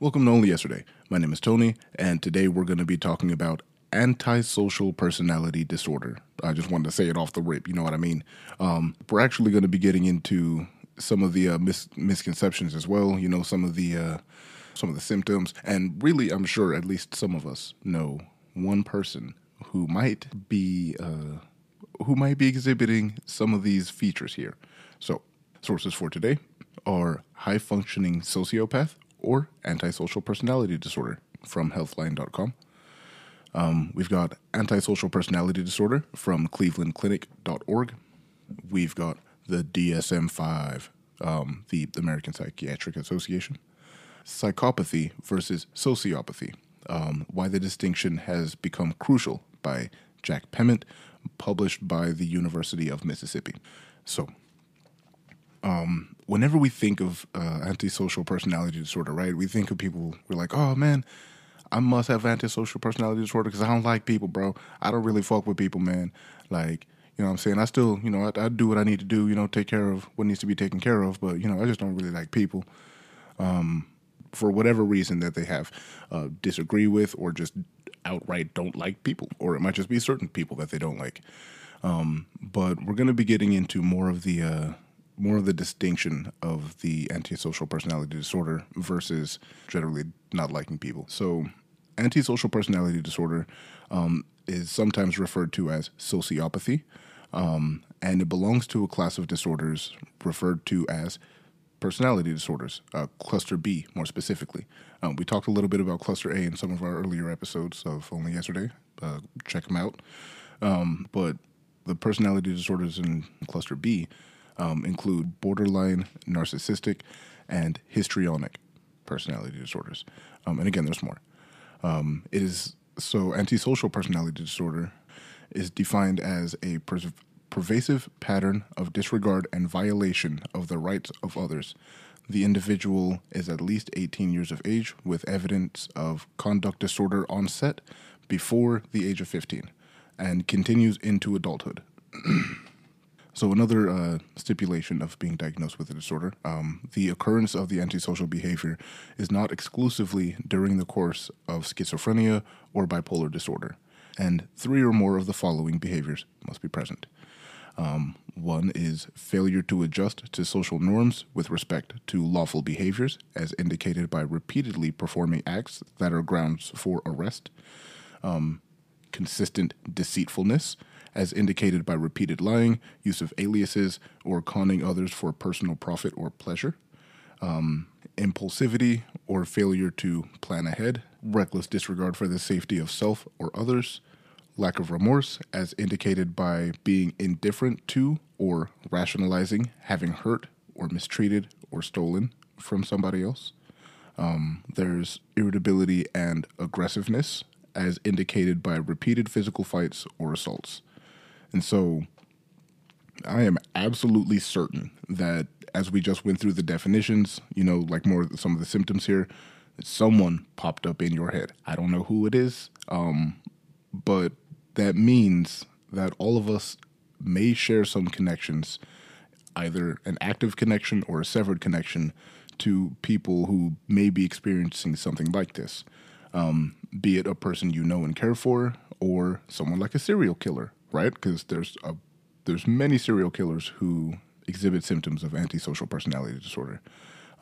Welcome to Only Yesterday. My name is Tony, and today we're going to be talking about antisocial personality disorder. I just wanted to say it off the rip, you know what I mean? Um, we're actually going to be getting into some of the uh, mis- misconceptions as well, you know, some of the uh, some of the symptoms, and really, I'm sure at least some of us know one person who might be uh, who might be exhibiting some of these features here. So, sources for today are high functioning sociopath or antisocial personality disorder from healthline.com. Um, we've got antisocial personality disorder from clevelandclinic.org. We've got the DSM 5, um, the American Psychiatric Association. Psychopathy versus sociopathy, um, why the distinction has become crucial by Jack Pemment, published by the University of Mississippi. So, um, whenever we think of uh, antisocial personality disorder, right, we think of people, we're like, oh man, I must have antisocial personality disorder because I don't like people, bro. I don't really fuck with people, man. Like, you know what I'm saying? I still, you know, I, I, do what I need to do, you know, take care of what needs to be taken care of, but, you know, I just don't really like people. Um, for whatever reason that they have uh, disagree with or just outright don't like people, or it might just be certain people that they don't like. Um, but we're going to be getting into more of the uh, more of the distinction of the antisocial personality disorder versus generally not liking people. So, antisocial personality disorder um, is sometimes referred to as sociopathy, um, and it belongs to a class of disorders referred to as personality disorders, uh, cluster B more specifically. Um, we talked a little bit about cluster A in some of our earlier episodes of Only Yesterday. Uh, check them out. Um, but the personality disorders in cluster B um, include borderline, narcissistic, and histrionic personality disorders. Um, and again, there's more. Um, it is so antisocial personality disorder is defined as a pervasive pattern of disregard and violation of the rights of others. The individual is at least 18 years of age with evidence of conduct disorder onset before the age of 15 and continues into adulthood. so, another uh, stipulation of being diagnosed with a disorder um, the occurrence of the antisocial behavior is not exclusively during the course of schizophrenia or bipolar disorder, and three or more of the following behaviors must be present. Um, one is failure to adjust to social norms with respect to lawful behaviors, as indicated by repeatedly performing acts that are grounds for arrest. Um, consistent deceitfulness, as indicated by repeated lying, use of aliases, or conning others for personal profit or pleasure. Um, impulsivity or failure to plan ahead, reckless disregard for the safety of self or others, lack of remorse, as indicated by being indifferent to or rationalizing having hurt or mistreated or stolen from somebody else. Um, there's irritability and aggressiveness, as indicated by repeated physical fights or assaults. And so I am absolutely certain that as we just went through the definitions, you know, like more some of the symptoms here, someone popped up in your head. I don't know who it is, um, but that means that all of us may share some connections, either an active connection or a severed connection to people who may be experiencing something like this. Um, be it a person you know and care for, or someone like a serial killer, right? Because there's a there's many serial killers who exhibit symptoms of antisocial personality disorder.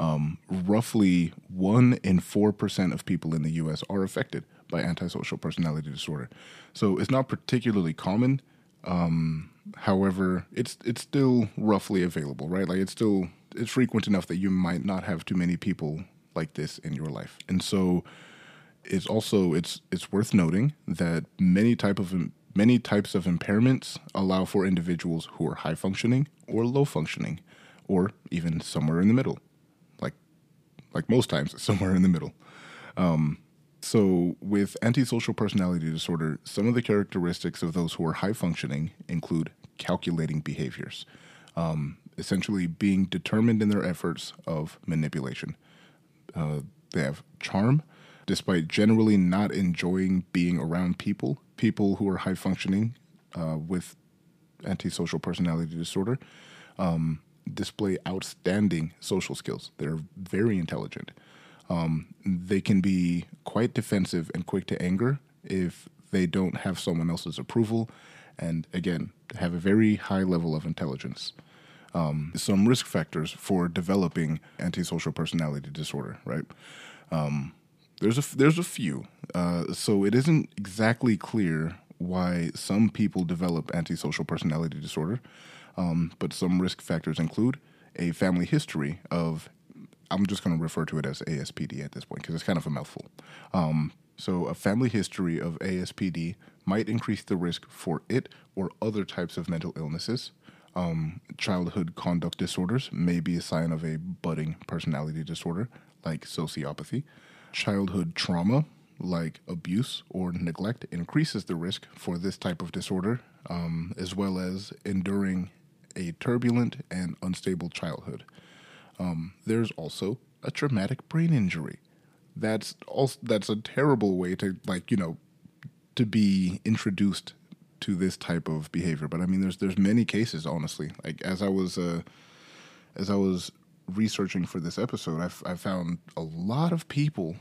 Um, roughly one in four percent of people in the U.S. are affected by antisocial personality disorder. So it's not particularly common. Um, however, it's it's still roughly available, right? Like it's still it's frequent enough that you might not have too many people like this in your life. And so it's also it's it's worth noting that many type of many types of impairments allow for individuals who are high functioning or low functioning or even somewhere in the middle. Like like most times somewhere in the middle. Um, so, with antisocial personality disorder, some of the characteristics of those who are high functioning include calculating behaviors, um, essentially being determined in their efforts of manipulation. Uh, they have charm, despite generally not enjoying being around people. People who are high functioning uh, with antisocial personality disorder um, display outstanding social skills. They're very intelligent. Um, they can be quite defensive and quick to anger if they don't have someone else's approval, and again, have a very high level of intelligence. Um, some risk factors for developing antisocial personality disorder, right? Um, there's a there's a few. Uh, so it isn't exactly clear why some people develop antisocial personality disorder, um, but some risk factors include a family history of. I'm just going to refer to it as ASPD at this point because it's kind of a mouthful. Um, so, a family history of ASPD might increase the risk for it or other types of mental illnesses. Um, childhood conduct disorders may be a sign of a budding personality disorder, like sociopathy. Childhood trauma, like abuse or neglect, increases the risk for this type of disorder, um, as well as enduring a turbulent and unstable childhood. Um, there's also a traumatic brain injury. That's also that's a terrible way to like you know to be introduced to this type of behavior. But I mean, there's there's many cases, honestly. Like as I was uh, as I was researching for this episode, I, I found a lot of people.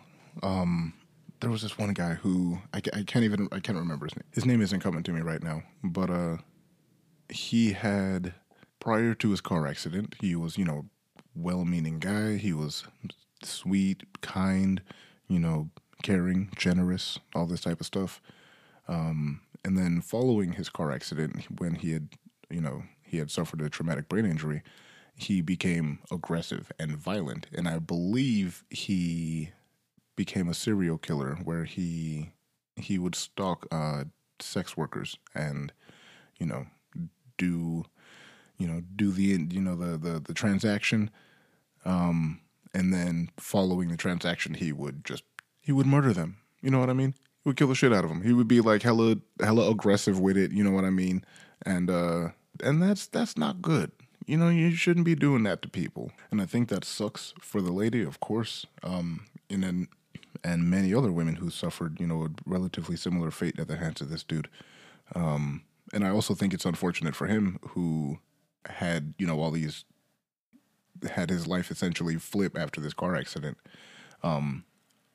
Um, there was this one guy who I, I can't even I can't remember his name. His name isn't coming to me right now, but uh, he had prior to his car accident, he was you know well-meaning guy. He was sweet, kind, you know, caring, generous, all this type of stuff. Um, and then following his car accident, when he had, you know, he had suffered a traumatic brain injury, he became aggressive and violent. And I believe he became a serial killer where he he would stalk uh, sex workers and you know do you know do the you know the the, the transaction. Um, and then following the transaction he would just he would murder them. You know what i mean? He would kill the shit out of them he would be like hella hella aggressive with it. You know what i mean? And uh and that's that's not good. You know you shouldn't be doing that to people. And i think that sucks for the lady of course. Um and then and many other women who suffered you know a relatively similar fate at the hands of this dude. Um and i also think it's unfortunate for him who had you know all these had his life essentially flip after this car accident. Um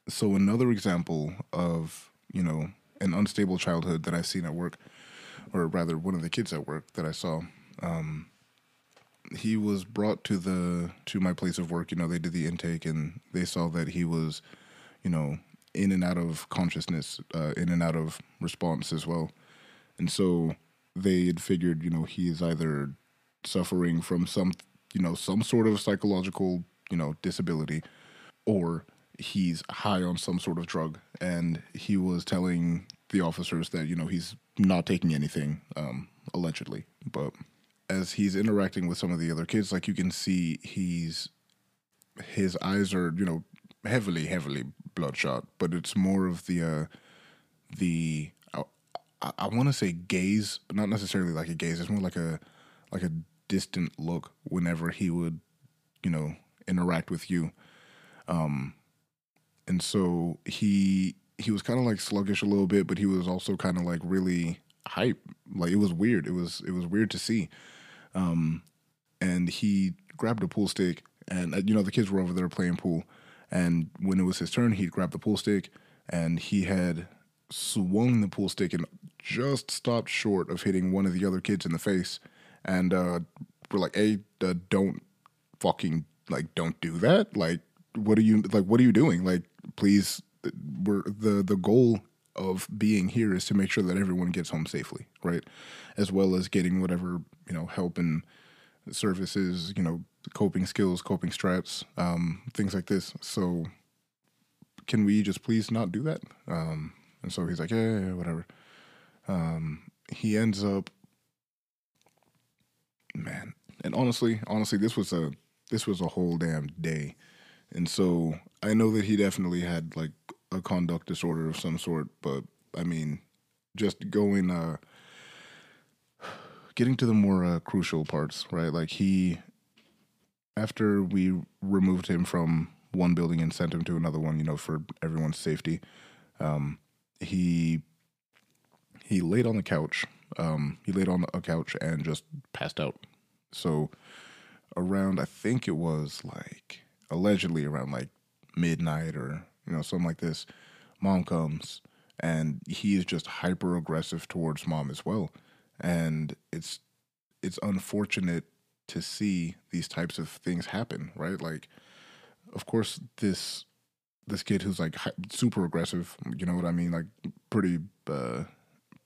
so another example of you know an unstable childhood that i've seen at work or rather one of the kids at work that i saw um he was brought to the to my place of work. You know they did the intake and they saw that he was you know in and out of consciousness uh, in and out of response as well. And so they had figured you know he is either suffering from some you know some sort of psychological you know disability or he's high on some sort of drug. And he was telling the officers that you know he's not taking anything um allegedly. But as he's interacting with some of the other kids like you can see he's his eyes are you know heavily heavily bloodshot but it's more of the uh the i, I want to say gaze but not necessarily like a gaze it's more like a like a distant look whenever he would you know interact with you. Um and so he he was kind of like sluggish a little bit but he was also kind of like really hype. Like it was weird. It was it was weird to see. Um and he grabbed a pool stick and uh, you know the kids were over there playing pool and when it was his turn he'd grab the pool stick and he had swung the pool stick and just stopped short of hitting one of the other kids in the face. And uh we're like hey uh, don't fucking like don't do that. Like what are you like what are you doing? Like please we're the the goal of being here is to make sure that everyone gets home safely right? As well as getting whatever you know help and services you know coping skills coping straps um things like this. So can we just please not do that? Um and so he's like yeah, yeah whatever. Um he ends up man and honestly honestly this was a this was a whole damn day. And so I know that he definitely had like a conduct disorder of some sort, but I mean, just going, uh, getting to the more uh, crucial parts, right? Like he, after we removed him from one building and sent him to another one, you know, for everyone's safety, um, he he laid on the couch. Um, he laid on a couch and just passed out. So around, I think it was like allegedly around like midnight or you know something like this, mom comes and he is just hyper aggressive towards mom as well, and it's it's unfortunate to see these types of things happen, right? Like, of course, this this kid who's like super aggressive, you know what I mean? Like, pretty uh,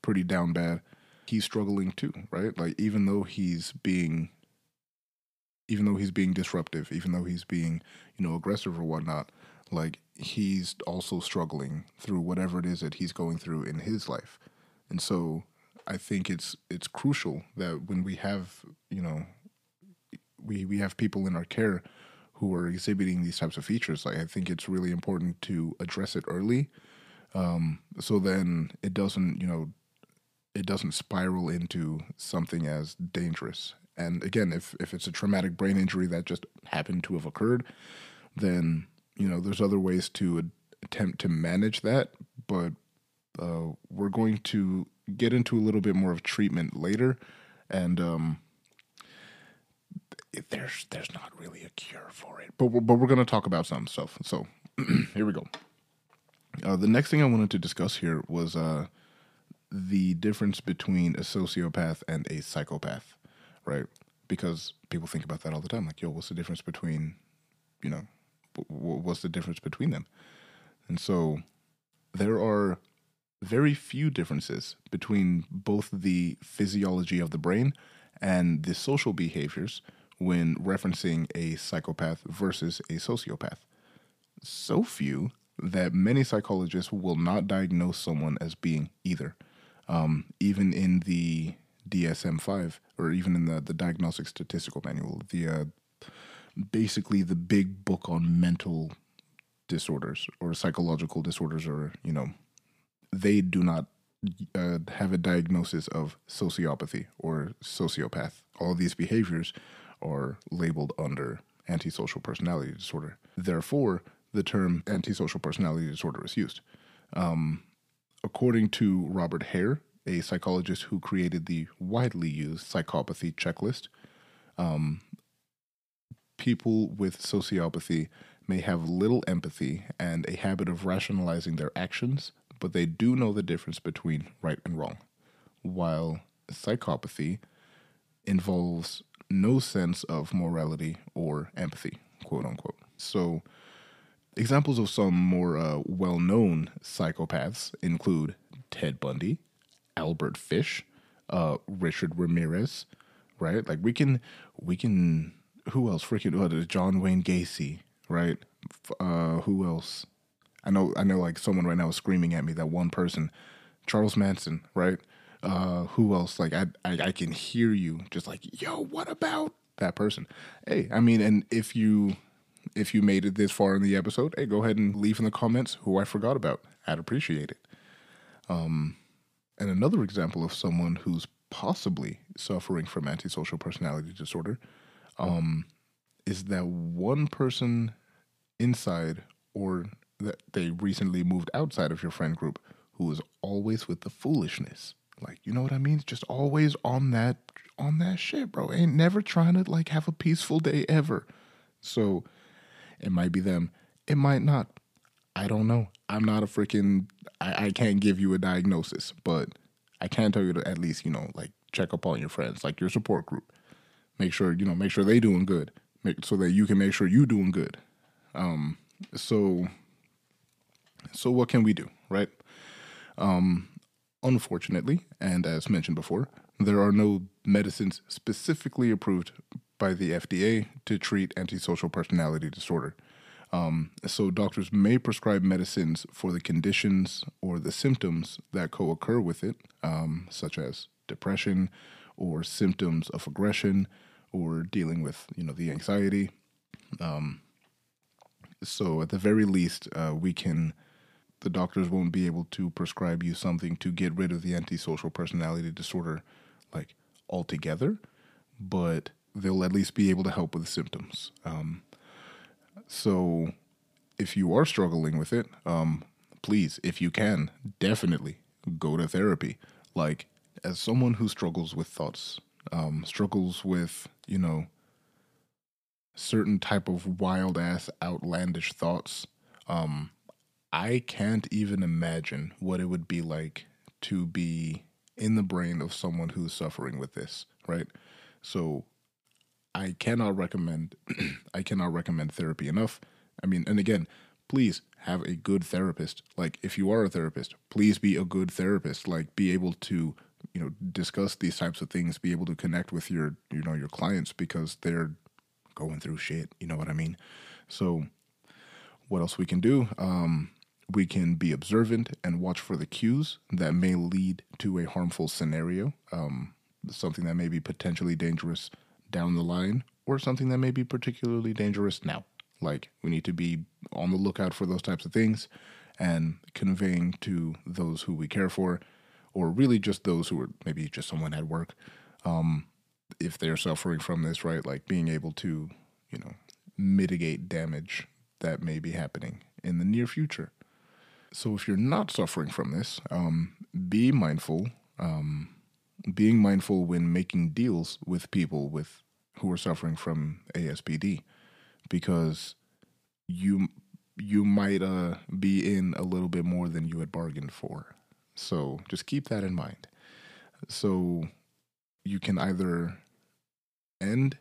pretty down bad. He's struggling too, right? Like, even though he's being even though he's being disruptive, even though he's being, you know, aggressive or whatnot, like he's also struggling through whatever it is that he's going through in his life. And so I think it's it's crucial that when we have, you know, we we have people in our care who are exhibiting these types of features, like I think it's really important to address it early. Um, so then it doesn't, you know, it doesn't spiral into something as dangerous and again, if if it's a traumatic brain injury that just happened to have occurred, then you know there's other ways to attempt to manage that. But uh, we're going to get into a little bit more of treatment later, and um, there's there's not really a cure for it. But we're, but we're going to talk about some stuff. So here we go. Uh, the next thing I wanted to discuss here was uh, the difference between a sociopath and a psychopath right? Because people think about that all the time. Like, yo, what's the difference between, you know, what's the difference between them? And so there are very few differences between both the physiology of the brain and the social behaviors when referencing a psychopath versus a sociopath. So few that many psychologists will not diagnose someone as being either. Um, even in the DSM 5 or even in the, the Diagnostic Statistical Manual, the uh, basically the big book on mental disorders or psychological disorders, or, you know, they do not uh, have a diagnosis of sociopathy or sociopath. All these behaviors are labeled under antisocial personality disorder. Therefore, the term antisocial personality disorder is used. Um, according to Robert Hare, a psychologist who created the widely used psychopathy checklist. Um, people with sociopathy may have little empathy and a habit of rationalizing their actions, but they do know the difference between right and wrong. While psychopathy involves no sense of morality or empathy, quote unquote. So, examples of some more uh, well known psychopaths include Ted Bundy, Albert Fish, uh, Richard Ramirez, right? Like we can, we can. Who else? Freaking uh, John Wayne Gacy, right? Uh, who else? I know, I know. Like someone right now is screaming at me. That one person, Charles Manson, right? Uh, who else? Like I, I, I can hear you, just like, yo, what about that person? Hey, I mean, and if you, if you made it this far in the episode, hey, go ahead and leave in the comments who I forgot about. I'd appreciate it. Um, and another example of someone who's possibly suffering from antisocial personality disorder um, is that one person inside or that they recently moved outside of your friend group who is always with the foolishness. Like, you know what I mean? Just always on that on that shit, bro. Ain't never trying to like have a peaceful day ever. So it might be them. It might not. I don't know. I'm not a freaking. I, I can't give you a diagnosis, but I can tell you to at least you know like check up on your friends, like your support group. Make sure you know make sure they doing good, make, so that you can make sure you doing good. Um, so so what can we do, right? Um, unfortunately, and as mentioned before, there are no medicines specifically approved by the FDA to treat antisocial personality disorder. Um, so doctors may prescribe medicines for the conditions or the symptoms that co-occur with it, um, such as depression or symptoms of aggression or dealing with you know the anxiety. Um, so at the very least, uh, we can. The doctors won't be able to prescribe you something to get rid of the antisocial personality disorder, like altogether, but they'll at least be able to help with the symptoms. Um, so if you are struggling with it, um, please, if you can, definitely go to therapy. Like, as someone who struggles with thoughts, um, struggles with, you know, certain type of wild ass outlandish thoughts, Um, I can't even imagine what it would be like to be in the brain of someone who's suffering with this, right? So I cannot recommend I cannot recommend therapy enough. I mean, and again, please have a good therapist. Like if you are a therapist, please be a good therapist. Like be able to, you know, discuss these types of things, be able to connect with your, you know, your clients because they're going through shit, you know what I mean? So what else we can do? Um we can be observant and watch for the cues that may lead to a harmful scenario, um, something that may be potentially dangerous down the line, or something that may be particularly dangerous now. Like, we need to be on the lookout for those types of things and conveying to those who we care for, or really just those who are maybe just someone at work, um, if they're suffering from this, right? Like, being able to, you know, mitigate damage that may be happening in the near future. So if you're not suffering from this, um, be mindful. Um, being mindful when making deals with people with who are suffering from ASPD, because you you might uh, be in a little bit more than you had bargained for. So just keep that in mind. So you can either end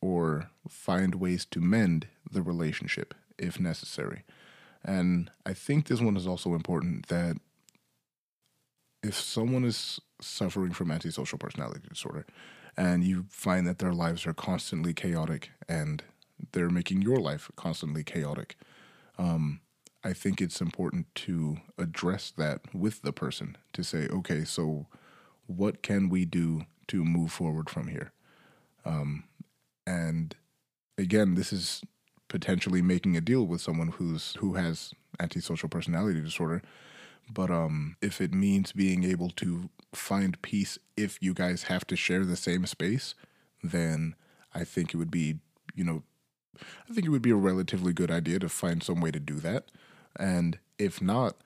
or find ways to mend the relationship if necessary. And I think this one is also important that if someone is suffering from antisocial personality disorder and you find that their lives are constantly chaotic and they're making your life constantly chaotic, um, I think it's important to address that with the person to say, okay, so what can we do to move forward from here? Um, and again, this is potentially making a deal with someone who's who has antisocial personality disorder. But um, if it means being able to find peace if you guys have to share the same space, then I think it would be, you know, I think it would be a relatively good idea to find some way to do that. And if not,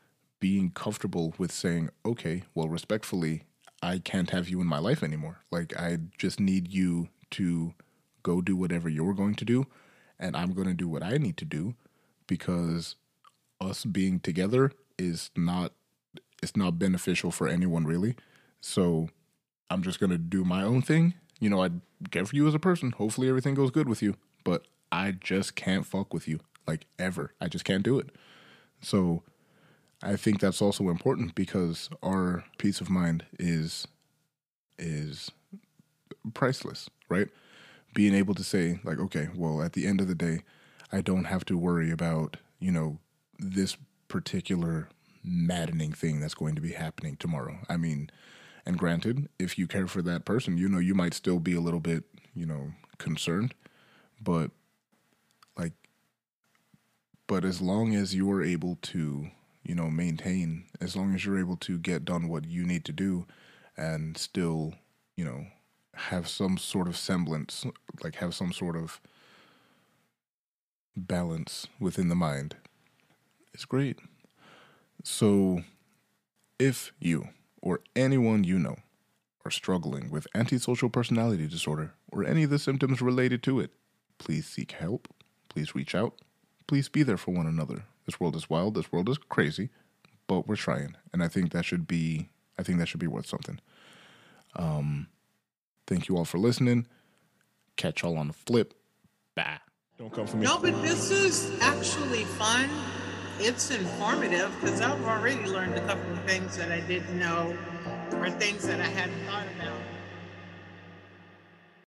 being comfortable with saying, okay, well, respectfully, I can't have you in my life anymore. Like, I just need you to go do whatever you're going to do and I'm going to do what I need to do because us being together is not it's not beneficial for anyone really. So I'm just going to do my own thing. You know, I care for you as a person. Hopefully everything goes good with you, but I just can't fuck with you like ever. I just can't do it. So I think that's also important because our peace of mind is is priceless, right? Being able to say like okay well at the end of the day i don't have to worry about you know this particular maddening thing that's going to be happening tomorrow. I mean and granted if you care for that person you know you might still be a little bit you know concerned but like but as long as you are able to you know maintain as long as you're able to get done what you need to do and still you know have some sort of semblance, like have some sort of balance within the mind. It's great. So, if you or anyone you know are struggling with antisocial personality disorder or any of the symptoms related to it, please seek help. Please reach out. Please be there for one another. This world is wild. This world is crazy, but we're trying, and I think that should be. I think that should be worth something. Um, Thank you all for listening. Catch y'all on the flip. Bye. Don't come for me. No, but this is actually fun. It's informative because I've already learned a couple of things that I didn't know or things that I hadn't thought about.